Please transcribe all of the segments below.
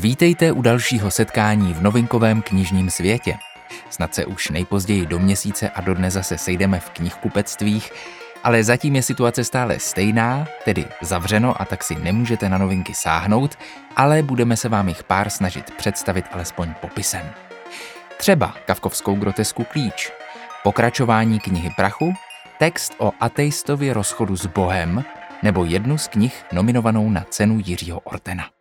Vítejte u dalšího setkání v novinkovém knižním světě. Snad se už nejpozději do měsíce a do dne zase sejdeme v knihkupectvích, ale zatím je situace stále stejná, tedy zavřeno a tak si nemůžete na novinky sáhnout, ale budeme se vám jich pár snažit představit alespoň popisem. Třeba kavkovskou grotesku Klíč, pokračování knihy Prachu, text o ateistově rozchodu s Bohem nebo jednu z knih nominovanou na cenu Jiřího Ortena.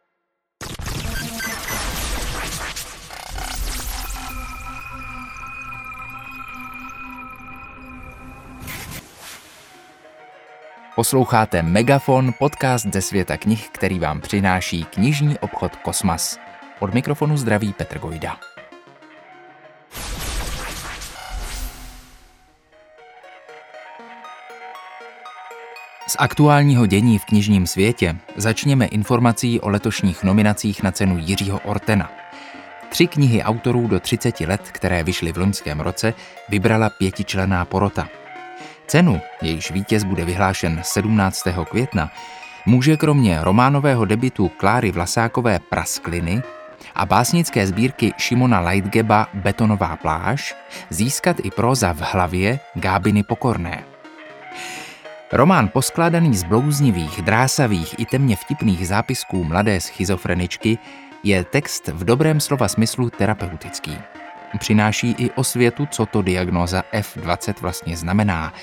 Posloucháte Megafon, podcast ze světa knih, který vám přináší knižní obchod Kosmas. Od mikrofonu zdraví Petr Gojda. Z aktuálního dění v knižním světě začněme informací o letošních nominacích na cenu Jiřího Ortena. Tři knihy autorů do 30 let, které vyšly v loňském roce, vybrala pětičlená porota – Cenu, jejíž vítěz bude vyhlášen 17. května, může kromě románového debitu Kláry Vlasákové Praskliny a básnické sbírky Šimona Leitgeba Betonová pláž získat i proza v hlavě Gábiny Pokorné. Román poskládaný z blouznivých, drásavých i temně vtipných zápisků mladé schizofreničky je text v dobrém slova smyslu terapeutický. Přináší i osvětu, co to diagnóza F20 vlastně znamená.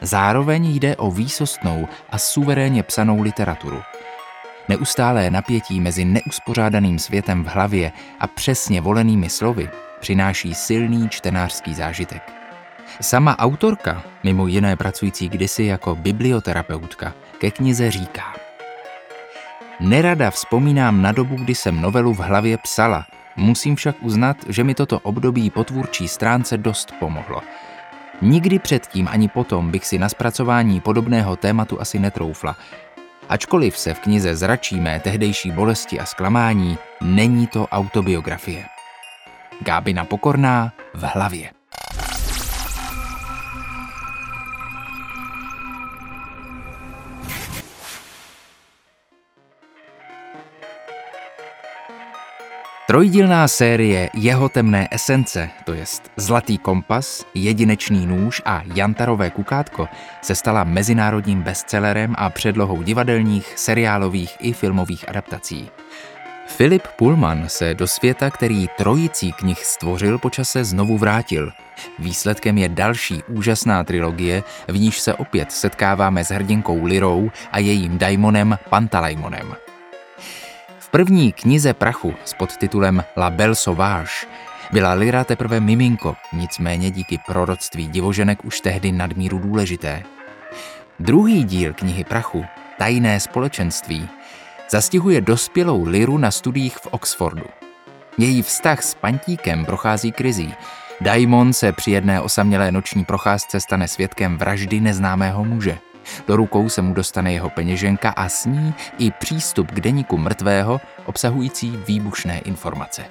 Zároveň jde o výsostnou a suverénně psanou literaturu. Neustálé napětí mezi neuspořádaným světem v hlavě a přesně volenými slovy přináší silný čtenářský zážitek. Sama autorka, mimo jiné pracující kdysi jako biblioterapeutka, ke knize říká Nerada vzpomínám na dobu, kdy jsem novelu v hlavě psala – Musím však uznat, že mi toto období po tvůrčí stránce dost pomohlo. Nikdy předtím ani potom bych si na zpracování podobného tématu asi netroufla. Ačkoliv se v knize zračí mé tehdejší bolesti a zklamání, není to autobiografie. Gábina Pokorná v hlavě. Trojdílná série Jeho temné esence, to jest Zlatý kompas, Jedinečný nůž a Jantarové kukátko, se stala mezinárodním bestsellerem a předlohou divadelních, seriálových i filmových adaptací. Philip Pullman se do světa, který trojicí knih stvořil, počase znovu vrátil. Výsledkem je další úžasná trilogie, v níž se opět setkáváme s hrdinkou Lirou a jejím daimonem Pantalejmonem první knize prachu s podtitulem La Belle Sauvage byla Lyra teprve miminko, nicméně díky proroctví divoženek už tehdy nadmíru důležité. Druhý díl knihy prachu, Tajné společenství, zastihuje dospělou Liru na studiích v Oxfordu. Její vztah s Pantíkem prochází krizí. Daimon se při jedné osamělé noční procházce stane svědkem vraždy neznámého muže – do rukou se mu dostane jeho peněženka a s ní i přístup k deníku mrtvého, obsahující výbušné informace.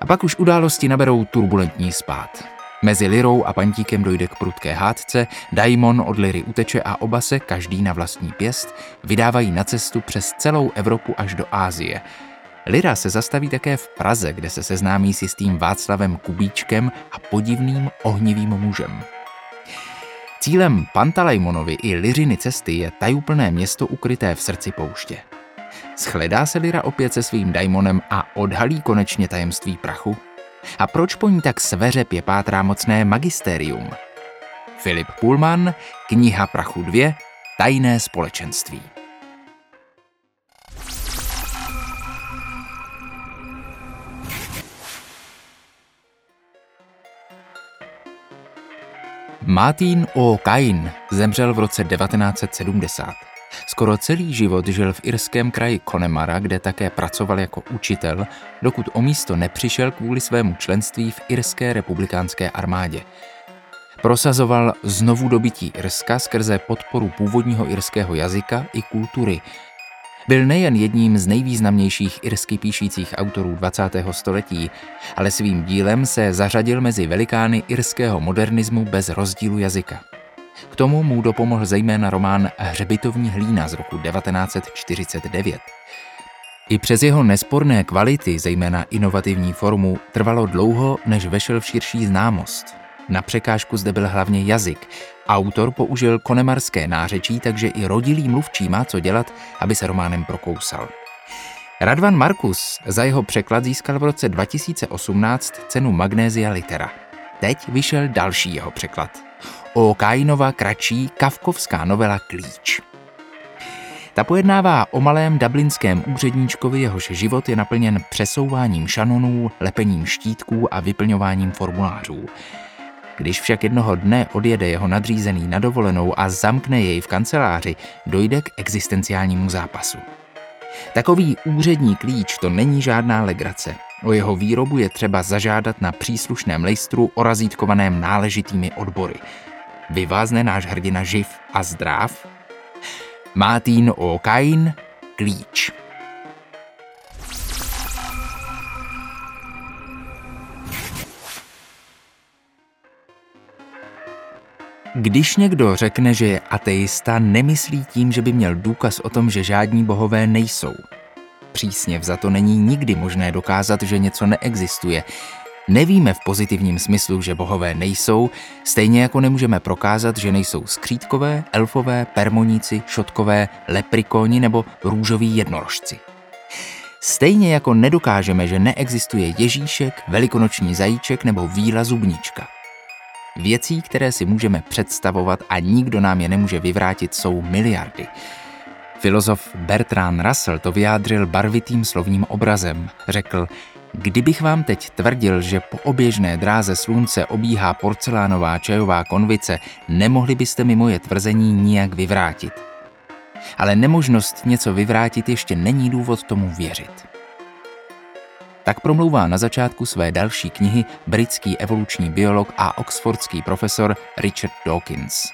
A pak už události naberou turbulentní spát. Mezi Lirou a Pantíkem dojde k prudké hádce, Daimon od Liry uteče a oba se, každý na vlastní pěst, vydávají na cestu přes celou Evropu až do Ázie. Lira se zastaví také v Praze, kde se seznámí s jistým Václavem Kubíčkem a podivným ohnivým mužem. Cílem Pantalejmonovi i Liřiny cesty je tajuplné město ukryté v srdci pouště. Shledá se Lira opět se svým daimonem a odhalí konečně tajemství prachu? A proč po ní tak sveřepě pátrá mocné magisterium? Filip Pullman, Kniha prachu 2, Tajné společenství. Martin O'Kain zemřel v roce 1970. Skoro celý život žil v irském kraji Connemara, kde také pracoval jako učitel, dokud o místo nepřišel kvůli svému členství v irské republikánské armádě. Prosazoval znovu dobytí Irska skrze podporu původního irského jazyka i kultury, byl nejen jedním z nejvýznamnějších irsky píšících autorů 20. století, ale svým dílem se zařadil mezi velikány irského modernismu bez rozdílu jazyka. K tomu mu dopomohl zejména román Hřbitovní hlína z roku 1949. I přes jeho nesporné kvality, zejména inovativní formu, trvalo dlouho, než vešel v širší známost. Na překážku zde byl hlavně jazyk. Autor použil konemarské nářečí, takže i rodilý mluvčí má co dělat, aby se románem prokousal. Radvan Markus za jeho překlad získal v roce 2018 cenu Magnézia Litera. Teď vyšel další jeho překlad. O Kainova kratší kavkovská novela Klíč. Ta pojednává o malém dublinském úředníčkovi, jehož život je naplněn přesouváním šanonů, lepením štítků a vyplňováním formulářů. Když však jednoho dne odjede jeho nadřízený na dovolenou a zamkne jej v kanceláři, dojde k existenciálnímu zápasu. Takový úřední klíč to není žádná legrace. O jeho výrobu je třeba zažádat na příslušném lejstru orazítkovaném náležitými odbory. Vyvázne náš hrdina živ a zdrav? Martin O'Kain, klíč. Když někdo řekne, že je ateista, nemyslí tím, že by měl důkaz o tom, že žádní bohové nejsou. Přísně to není nikdy možné dokázat, že něco neexistuje. Nevíme v pozitivním smyslu, že bohové nejsou, stejně jako nemůžeme prokázat, že nejsou skřítkové, elfové, permoníci, šotkové, leprikoni nebo růžoví jednorožci. Stejně jako nedokážeme, že neexistuje Ježíšek, velikonoční zajíček nebo víla zubníčka. Věcí, které si můžeme představovat a nikdo nám je nemůže vyvrátit, jsou miliardy. Filozof Bertrand Russell to vyjádřil barvitým slovním obrazem. Řekl, kdybych vám teď tvrdil, že po oběžné dráze slunce obíhá porcelánová čajová konvice, nemohli byste mi moje tvrzení nijak vyvrátit. Ale nemožnost něco vyvrátit ještě není důvod tomu věřit. Tak promlouvá na začátku své další knihy britský evoluční biolog a oxfordský profesor Richard Dawkins.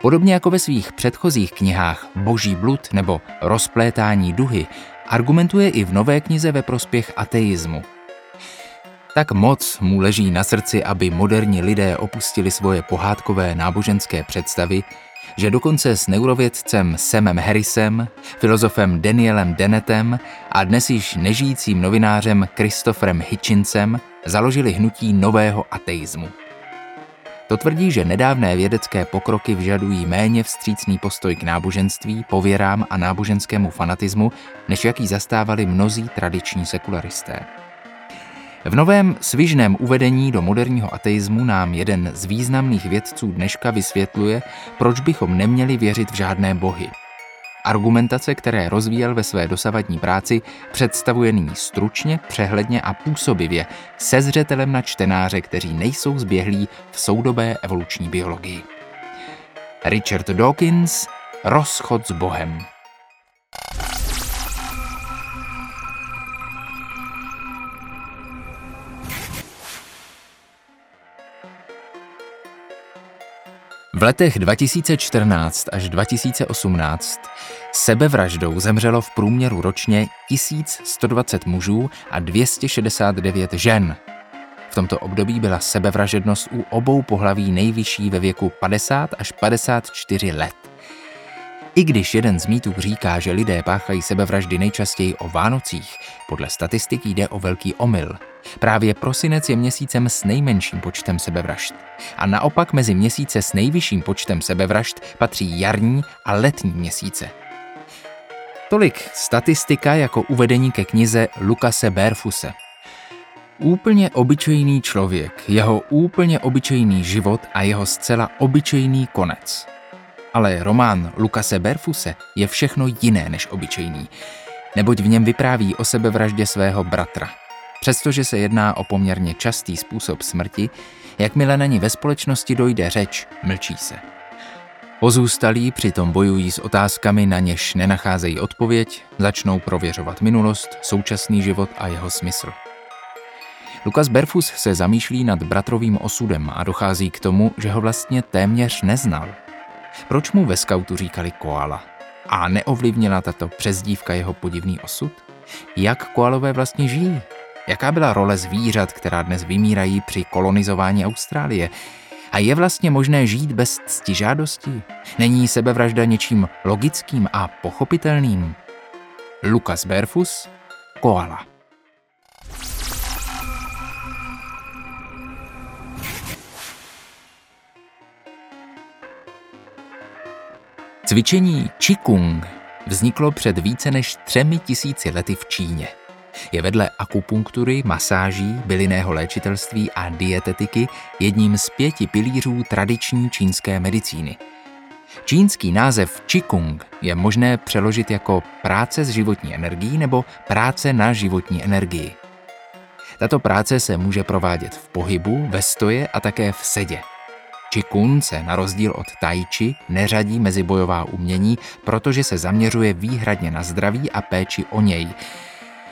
Podobně jako ve svých předchozích knihách Boží blud nebo Rozplétání duhy, argumentuje i v nové knize ve prospěch ateismu. Tak moc mu leží na srdci, aby moderní lidé opustili svoje pohádkové náboženské představy, že dokonce s neurovědcem Semem Harrisem, filozofem Danielem Dennetem a dnes již nežijícím novinářem Christopherem Hitchinsem založili hnutí nového ateismu. To tvrdí, že nedávné vědecké pokroky vyžadují méně vstřícný postoj k náboženství, pověrám a náboženskému fanatismu, než jaký zastávali mnozí tradiční sekularisté. V novém svižném uvedení do moderního ateismu nám jeden z významných vědců dneška vysvětluje, proč bychom neměli věřit v žádné bohy. Argumentace, které rozvíjel ve své dosavadní práci, představuje nyní stručně, přehledně a působivě se zřetelem na čtenáře, kteří nejsou zběhlí v soudobé evoluční biologii. Richard Dawkins Rozchod s Bohem V letech 2014 až 2018 sebevraždou zemřelo v průměru ročně 1120 mužů a 269 žen. V tomto období byla sebevražednost u obou pohlaví nejvyšší ve věku 50 až 54 let. I když jeden z mýtů říká, že lidé páchají sebevraždy nejčastěji o Vánocích, podle statistik jde o velký omyl. Právě prosinec je měsícem s nejmenším počtem sebevražd. A naopak mezi měsíce s nejvyšším počtem sebevražd patří jarní a letní měsíce. Tolik statistika jako uvedení ke knize Lukase Berfuse. Úplně obyčejný člověk, jeho úplně obyčejný život a jeho zcela obyčejný konec. Ale román Lukase Berfuse je všechno jiné než obyčejný, neboť v něm vypráví o sebevraždě svého bratra. Přestože se jedná o poměrně častý způsob smrti, jakmile na ní ve společnosti dojde řeč, mlčí se. Pozůstalí přitom bojují s otázkami, na něž nenacházejí odpověď, začnou prověřovat minulost, současný život a jeho smysl. Lukas Berfus se zamýšlí nad bratrovým osudem a dochází k tomu, že ho vlastně téměř neznal. Proč mu ve skautu říkali koala? A neovlivnila tato přezdívka jeho podivný osud? Jak koalové vlastně žijí? Jaká byla role zvířat, která dnes vymírají při kolonizování Austrálie? A je vlastně možné žít bez ctižádostí? Není sebevražda něčím logickým a pochopitelným? Lukas Berfus, Koala. Cvičení Qigong vzniklo před více než třemi tisíci lety v Číně. Je vedle akupunktury, masáží, bylinného léčitelství a dietetiky jedním z pěti pilířů tradiční čínské medicíny. Čínský název Qigong je možné přeložit jako práce s životní energií nebo práce na životní energii. Tato práce se může provádět v pohybu, ve stoje a také v sedě. Qigong se na rozdíl od Tai Chi neřadí mezi bojová umění, protože se zaměřuje výhradně na zdraví a péči o něj.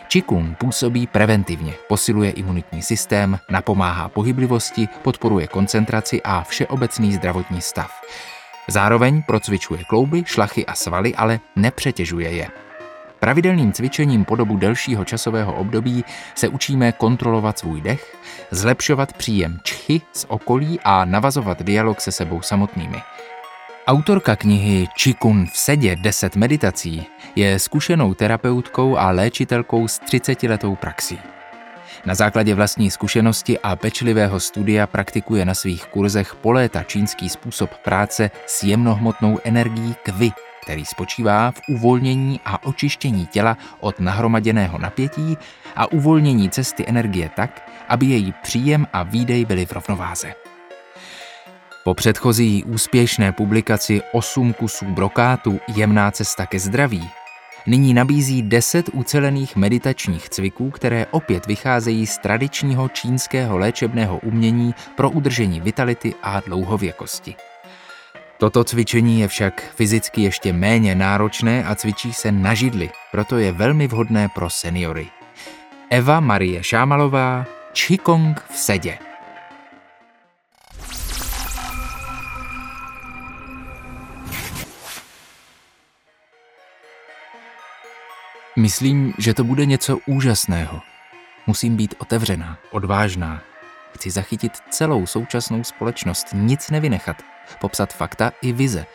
Qigong působí preventivně, posiluje imunitní systém, napomáhá pohyblivosti, podporuje koncentraci a všeobecný zdravotní stav. Zároveň procvičuje klouby, šlachy a svaly, ale nepřetěžuje je. Pravidelným cvičením po dobu delšího časového období se učíme kontrolovat svůj dech, zlepšovat příjem čchy z okolí a navazovat dialog se sebou samotnými. Autorka knihy Čikun v sedě 10 meditací je zkušenou terapeutkou a léčitelkou s 30-letou praxí. Na základě vlastní zkušenosti a pečlivého studia praktikuje na svých kurzech po léta čínský způsob práce s jemnohmotnou energií kvy, který spočívá v uvolnění a očištění těla od nahromaděného napětí a uvolnění cesty energie tak, aby její příjem a výdej byly v rovnováze. Po předchozí úspěšné publikaci 8 kusů brokátu Jemná cesta ke zdraví nyní nabízí 10 ucelených meditačních cviků, které opět vycházejí z tradičního čínského léčebného umění pro udržení vitality a dlouhověkosti. Toto cvičení je však fyzicky ještě méně náročné a cvičí se na židli, proto je velmi vhodné pro seniory. Eva Marie Šámalová, Qigong v sedě. Myslím, že to bude něco úžasného. Musím být otevřená, odvážná. Chci zachytit celou současnou společnost, nic nevynechat, popsat fakta i vize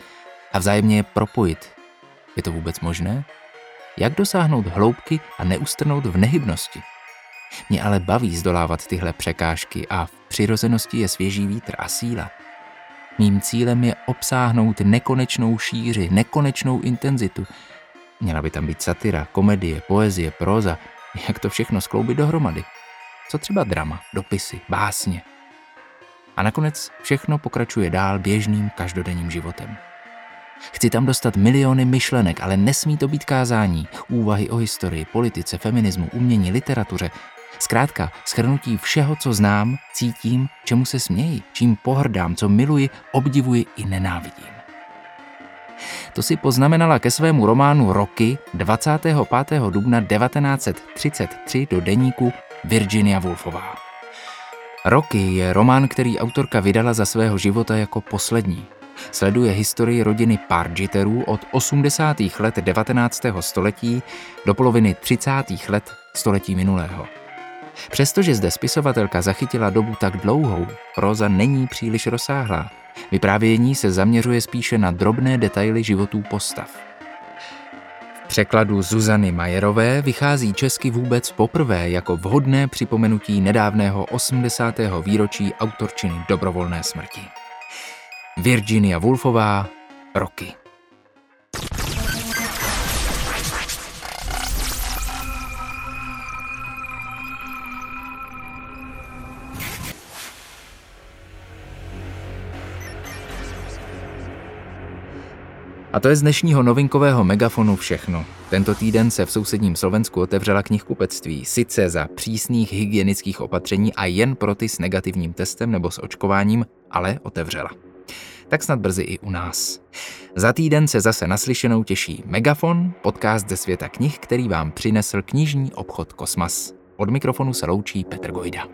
a vzájemně je propojit. Je to vůbec možné? Jak dosáhnout hloubky a neustrnout v nehybnosti? Mě ale baví zdolávat tyhle překážky a v přirozenosti je svěží vítr a síla. Mým cílem je obsáhnout nekonečnou šíři, nekonečnou intenzitu, Měla by tam být satyra, komedie, poezie, próza. Jak to všechno skloubit dohromady? Co třeba drama, dopisy, básně? A nakonec všechno pokračuje dál běžným každodenním životem. Chci tam dostat miliony myšlenek, ale nesmí to být kázání, úvahy o historii, politice, feminismu, umění, literatuře. Zkrátka, schrnutí všeho, co znám, cítím, čemu se směji, čím pohrdám, co miluji, obdivuji i nenávidím. To si poznamenala ke svému románu Roky 25. dubna 1933 do deníku Virginia Woolfová. Roky je román, který autorka vydala za svého života jako poslední. Sleduje historii rodiny Pargiterů od 80. let 19. století do poloviny 30. let století minulého. Přestože zde spisovatelka zachytila dobu tak dlouhou, proza není příliš rozsáhlá. Vyprávění se zaměřuje spíše na drobné detaily životů postav. Překladu Zuzany Majerové vychází česky vůbec poprvé jako vhodné připomenutí nedávného 80. výročí autorčiny dobrovolné smrti. Virginia Woolfová, Roky. A to je z dnešního novinkového megafonu všechno. Tento týden se v sousedním Slovensku otevřela knihkupectví, sice za přísných hygienických opatření a jen pro ty s negativním testem nebo s očkováním, ale otevřela. Tak snad brzy i u nás. Za týden se zase naslyšenou těší Megafon, podcast ze světa knih, který vám přinesl knižní obchod Kosmas. Od mikrofonu se loučí Petr Gojda.